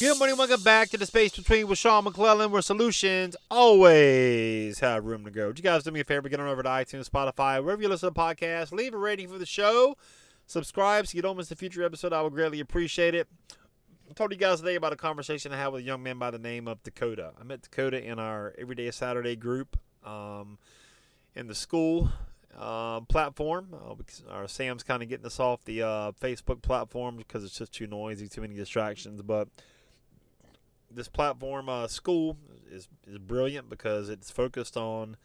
Good morning, welcome back to the Space Between with Sean McClellan, where solutions always have room to go. Would you guys do me a favor? Get on over to iTunes, Spotify, wherever you listen to podcasts. Leave a rating for the show. Subscribe so you don't miss a future episode. I would greatly appreciate it. I told you guys today about a conversation I had with a young man by the name of Dakota. I met Dakota in our Everyday Saturday group um, in the Skool uh, platform. Uh, our Sam's kind of getting us off the uh, Facebook platform because it's just too noisy, too many distractions. But this platform, uh, Skool, is is brilliant because it's focused on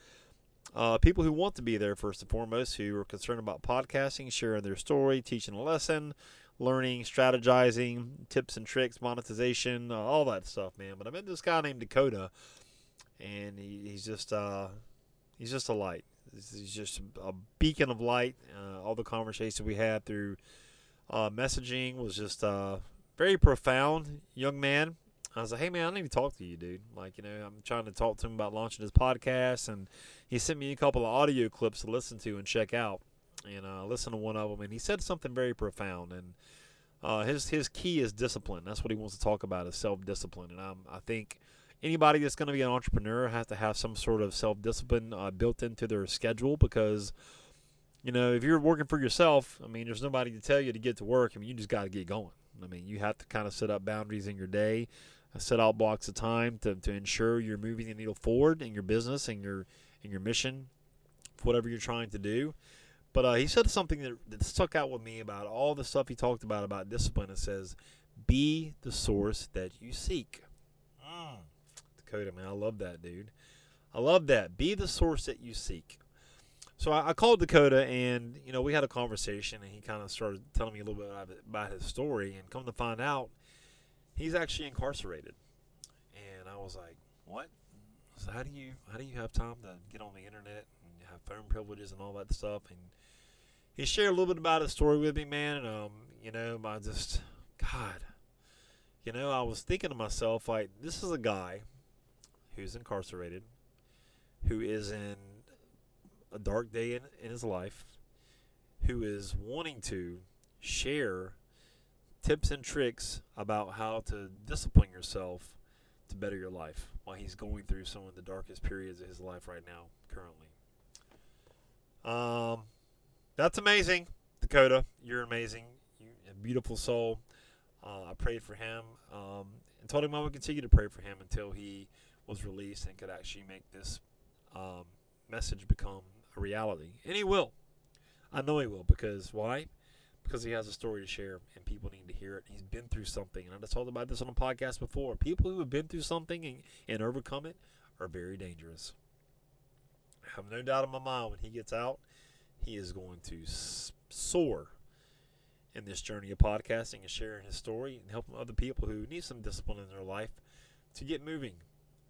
uh, people who want to be there first and foremost, who are concerned about podcasting, sharing their story, teaching a lesson, learning, strategizing, tips and tricks, monetization, uh, all that stuff, man. But I met this guy named Dakota, and he, he's just he's just a light. He's just a beacon of light. Uh, all the conversations we had through uh, messaging was just uh, very profound. Young man. I was like, hey man, I need to talk to you, dude. Like, you know, I'm trying to talk to him about launching his podcast, and he sent me a couple of audio clips to listen to and check out. And I uh, listened to one of them, and he said something very profound. And uh, his his key is discipline. That's what he wants to talk about is self discipline. And I'm, I think anybody that's going to be an entrepreneur has to have some sort of self discipline uh, built into their schedule because, you know, if you're working for yourself, I mean, there's nobody to tell you to get to work. I mean, you just got to get going. I mean, you have to kind of set up boundaries in your day, uh, set out blocks of time to, to ensure you're moving the needle forward in your business and your in your mission, whatever you're trying to do. But uh, he said something that, that stuck out with me about all the stuff he talked about about discipline. It says, "Be the source that you seek." Mm. Dakota, man. I love that, dude. I love that. Be the source that you seek. So I, I called Dakota, and you know we had a conversation, and he kind of started telling me a little bit about, about his story. And come to find out, he's actually incarcerated. And I was like, "What? So how do you how do you have time to get on the internet and have phone privileges and all that stuff?" And he shared a little bit about his story with me, man. And um, you know, I just God, you know, I was thinking to myself, like, this is a guy who's incarcerated, who is in a dark day in, in his life, who is wanting to share tips and tricks about how to discipline yourself to better your life while he's going through some of the darkest periods of his life right now, currently. Um, that's amazing, Dakota. You're amazing. You're a beautiful soul. Uh, I prayed for him um, and told him I would continue to pray for him until he was released and could actually make this um, message become a reality. And he will. I know he will because why? Because he has a story to share and people need to hear it. He's been through something. And I just talked about this on a podcast before. People who have been through something and, and overcome it are very dangerous. I have no doubt in my mind when he gets out, he is going to soar in this journey of podcasting and sharing his story and helping other people who need some discipline in their life to get moving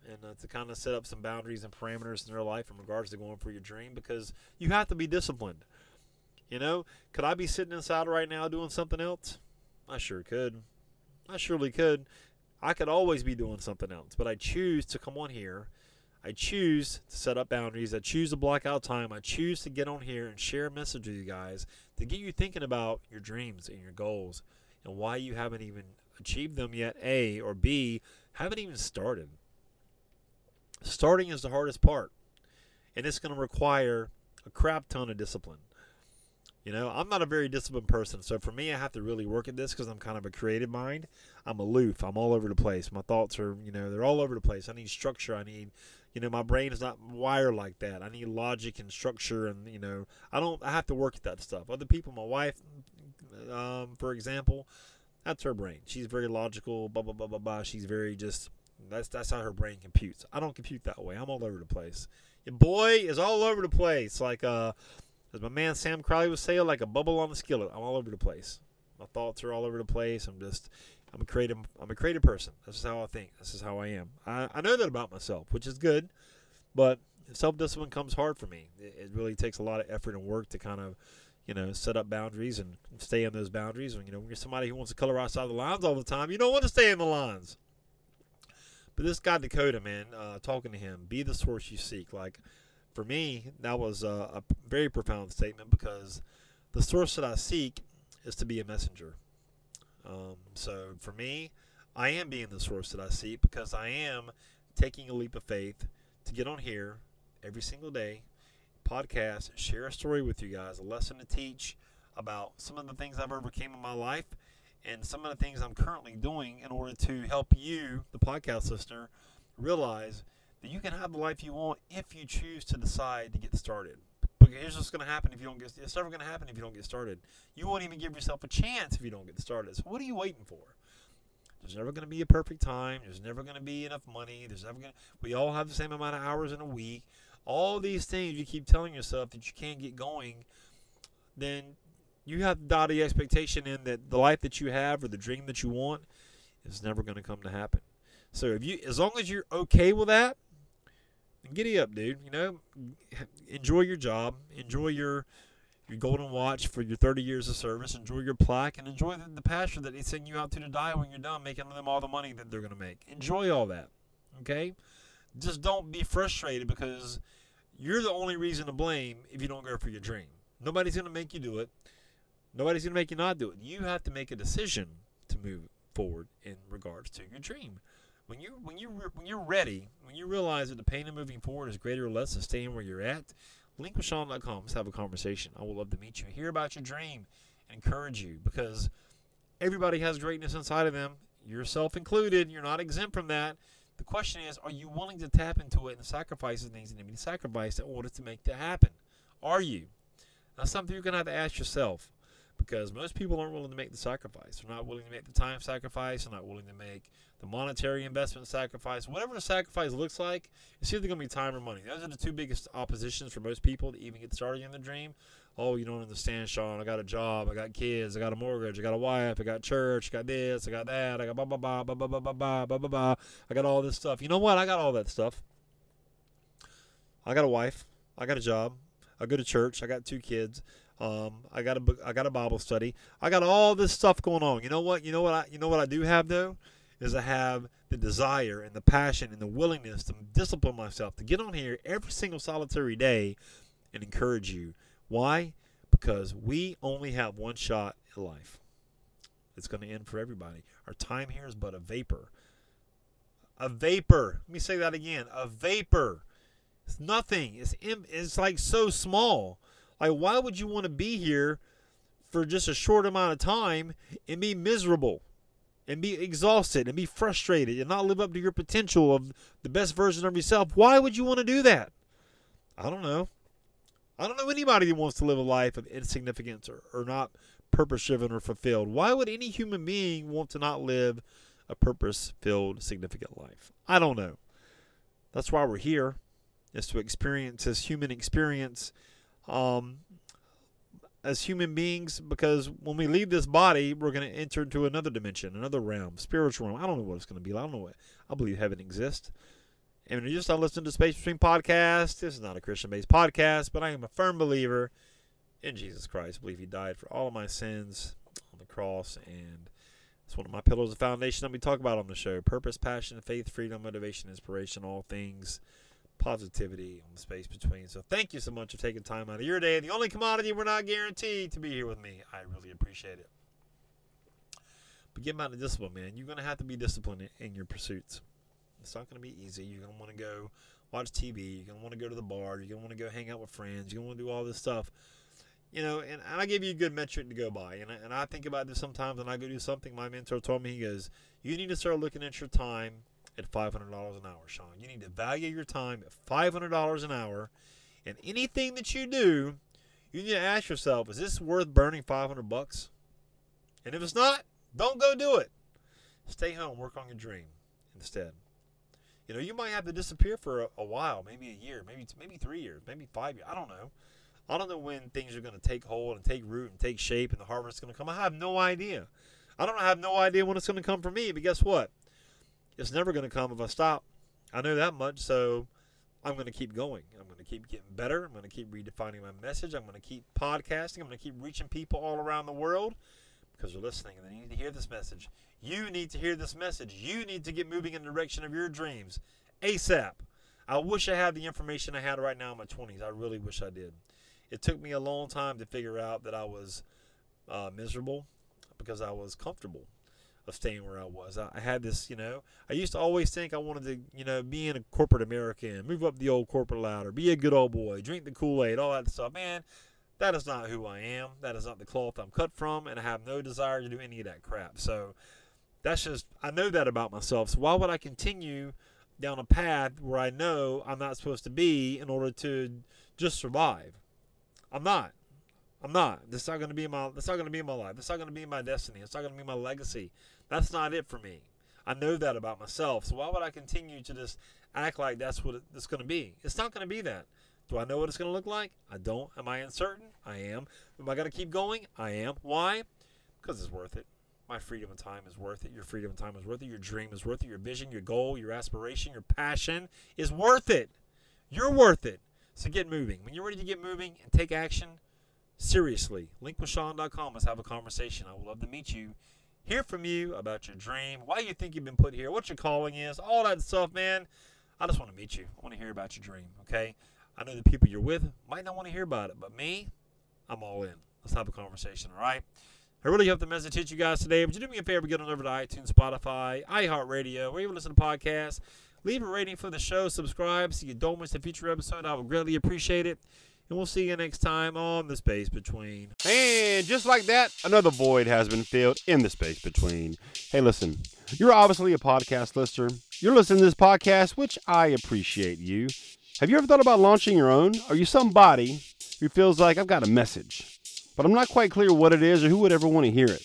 and uh, to kind of set up some boundaries and parameters in their life in regards to going for your dream because you have to be disciplined. You know, could I be sitting inside right now doing something else? I sure could. I surely could. I could always be doing something else, but I choose to come on here. I choose to set up boundaries. I choose to block out time. I choose to get on here and share a message with you guys to get you thinking about your dreams and your goals and why you haven't even achieved them yet, A, or B, haven't even started. Starting is the hardest part, and it's going to require a crap ton of discipline. You know, I'm not a very disciplined person, so for me, I have to really work at this because I'm kind of a creative mind. I'm aloof. I'm all over the place. My thoughts are, you know, they're all over the place. I need structure. I need, you know, my brain is not wired like that. I need logic and structure, and you know, I don't. I have to work at that stuff. Other people, my wife, um, for example, that's her brain. She's very logical. Blah blah blah blah blah. She's very just that's that's how her brain computes. I don't compute that way. I'm all over the place. Your boy is all over the place. Like uh, as my man Sam Crowley would say, like a bubble on the skillet. I'm all over the place. My thoughts are all over the place. I'm just I'm a creative I'm a creative person. This is how I think. This is how I am. I, I know that about myself, which is good. But self discipline comes hard for me. It, it really takes a lot of effort and work to kind of you know, set up boundaries and stay in those boundaries. When you know, when you're somebody who wants to color outside the lines all the time, you don't want to stay in the lines. But this guy Dakota, man, uh, talking to him, be the source you seek. Like for me, that was a, a very profound statement because the source that I seek is to be a messenger. Um, so for me, I am being the source that I seek because I am taking a leap of faith to get on here every single day, podcast, share a story with you guys, a lesson to teach about some of the things I've overcame in my life and some of the things I'm currently doing in order to help you, the podcast listener, realize that you can have the life you want if you choose to decide to get started. But here's what's going to happen if you don't get. It's never going to happen if you don't get started. You won't even give yourself a chance if you don't get started. So what are you waiting for? There's never going to be a perfect time. There's never going to be enough money. There's never going. to We all have the same amount of hours in a week. All these things you keep telling yourself that you can't get going, then you have to dial the expectation in that the life that you have or the dream that you want is never going to come to happen. So if you, as long as you're okay with that, then giddy up, dude. You know, enjoy your job, enjoy your your golden watch for your 30 years of service, enjoy your plaque, and enjoy the, the pasture that they send you out to to die when you're done, making them all the money that they're going to make. Enjoy all that, okay? Just don't be frustrated because you're the only reason to blame if you don't go for your dream. Nobody's going to make you do it. Nobody's going to make you not do it. You have to make a decision to move forward in regards to your dream. When you when you when you're ready, when you realize that the pain of moving forward is greater or less than staying where you're at, link with Sean.com. Let's have a conversation. I would love to meet you, hear about your dream, and encourage you because everybody has greatness inside of them, yourself included. You're not exempt from that. The question is, are you willing to tap into it and sacrifice the things that need to be sacrificed in order to make that happen? Are you? That's something you're going to have to ask yourself because most people aren't willing to make the sacrifice. They're not willing to make the time sacrifice. They're not willing to make the monetary investment sacrifice. Whatever the sacrifice looks like, it's either going to be time or money. Those are the two biggest oppositions for most people to even get started in the dream. Oh, you don't understand, Sean. I got a job. I got kids. I got a mortgage. I got a wife. I got church. I got this. I got that. I got blah, blah, blah, blah, blah, blah, blah, blah, blah, blah. I got all this stuff. You know what? I got all that stuff. I got a wife. I got a job. I go to church. I got two kids. Um, I got a I got a Bible study. I got all this stuff going on. You know what? You know what? I you know what I do have though is I have the desire and the passion and the willingness to discipline myself to get on here every single solitary day and encourage you. Why? Because we only have one shot at life. It's going to end for everybody. Our time here is but a vapor. A vapor. Let me say that again. A vapor. It's nothing. It's it's like so small. Like, why would you want to be here for just a short amount of time and be miserable and be exhausted and be frustrated and not live up to your potential of the best version of yourself? Why would you want to do that? I don't know. I don't know anybody that wants to live a life of insignificance or, or not purpose driven or fulfilled. Why would any human being want to not live a purpose filled, significant life? I don't know. That's why we're here, is to experience this human experience um, as human beings because when we leave this body, we're going to enter into another dimension, another realm, spiritual realm. I don't know what it's going to be. I don't know what. I believe heaven exists. And you're just not listening to Space Between Podcast, this is not a Christian based podcast, but I am a firm believer in Jesus Christ. I believe He died for all of my sins on the cross, and it's one of my pillars of foundation that we talk about on the show purpose, passion, faith, freedom, motivation, inspiration, all things positivity on the space between. So thank you so much for taking time out of your day. The only commodity we're not guaranteed to be here with me. I really appreciate it. But get out of discipline, man. You're going to have to be disciplined in your pursuits. It's not going to be easy. You're going to want to go watch TV. You're going to want to go to the bar. You're going to want to go hang out with friends. You're going to want to do all this stuff. You know, and, I give you a good metric to go by. And I, and I think about this sometimes when I go do something. My mentor told me, he goes, You need to start looking at your time at $500 an hour, Sean. You need to value your time at $500 an hour. And anything that you do, you need to ask yourself, is this worth burning 500 bucks? And if it's not, don't go do it. Stay home, work on your dream instead. You know, you might have to disappear for a, a while, maybe a year, maybe maybe three years, maybe five years. I don't know. I don't know when things are going to take hold and take root and take shape and the harvest is going to come. I have no idea. I don't have no idea when it's going to come for me, but guess what? It's never going to come if I stop. I know that much, so I'm going to keep going. I'm going to keep getting better. I'm going to keep redefining my message. I'm going to keep podcasting. I'm going to keep reaching people all around the world because they're listening and they need to hear this message. You need to hear this message. You need to get moving in the direction of your dreams ASAP. I wish I had the information I had right now in my 20s. I really wish I did. It took me a long time to figure out that I was uh, miserable because I was comfortable. Of staying where I was. I, I had this, you know, I used to always think I wanted to, you know, be in a corporate American, move up the old corporate ladder, be a good old boy, drink the Kool Aid, all that stuff. Man, that is not who I am. That is not the cloth I'm cut from, and I have no desire to do any of that crap. So that's just, I know that about myself. So why would I continue down a path where I know I'm not supposed to be in order to just survive? I'm not. I'm not. This is not going to be my. That's not going to be my life. That's not going to be my destiny. It's not going to be my legacy. That's not it for me. I know that about myself. So why would I continue to just act like that's what it's going to be? It's not going to be that. Do I know what it's going to look like? I don't. Am I uncertain? I am. Am I going to keep going? I am. Why? Because it's worth it. My freedom of time is worth it. Your freedom of time is worth it. Your dream is worth it. Your vision, your goal, your aspiration, your passion is worth it. You're worth it. So get moving. When you're ready to get moving and take action, seriously, linkwithsean.com. Let's have a conversation. I would love to meet you, hear from you about your dream, why you think you've been put here, what your calling is, all that stuff, man. I just want to meet you. I want to hear about your dream, okay? I know the people you're with might not want to hear about it, but me, I'm all in. Let's have a conversation, all right? I really hope the message hit you guys today. Would you do me a favor, get on over to iTunes, Spotify, iHeartRadio, where you listen to podcasts. Leave a rating for the show, subscribe so you don't miss a future episode. I would greatly appreciate it. And we'll see you next time on The Space Between. And just like that, another void has been filled in the space between. Hey, listen, you're obviously a podcast listener. You're listening to this podcast, which I appreciate you. Have you ever thought about launching your own? Are you somebody who feels like I've got a message, but I'm not quite clear what it is or who would ever want to hear it?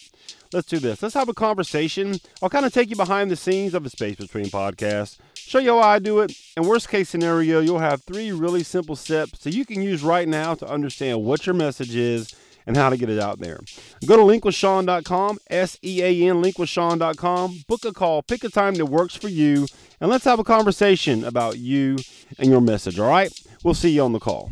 Let's do this. Let's have a conversation. I'll kind of take you behind the scenes of the Space Between podcast, show you how I do it. And worst case scenario, you'll have three really simple steps that you can use right now to understand what your message is and how to get it out there. Go to linkwithsean.com, S-E-A-N, linkwithsean.com, Book a call, pick a time that works for you, and let's have a conversation about you and your message, all right? We'll see you on the call.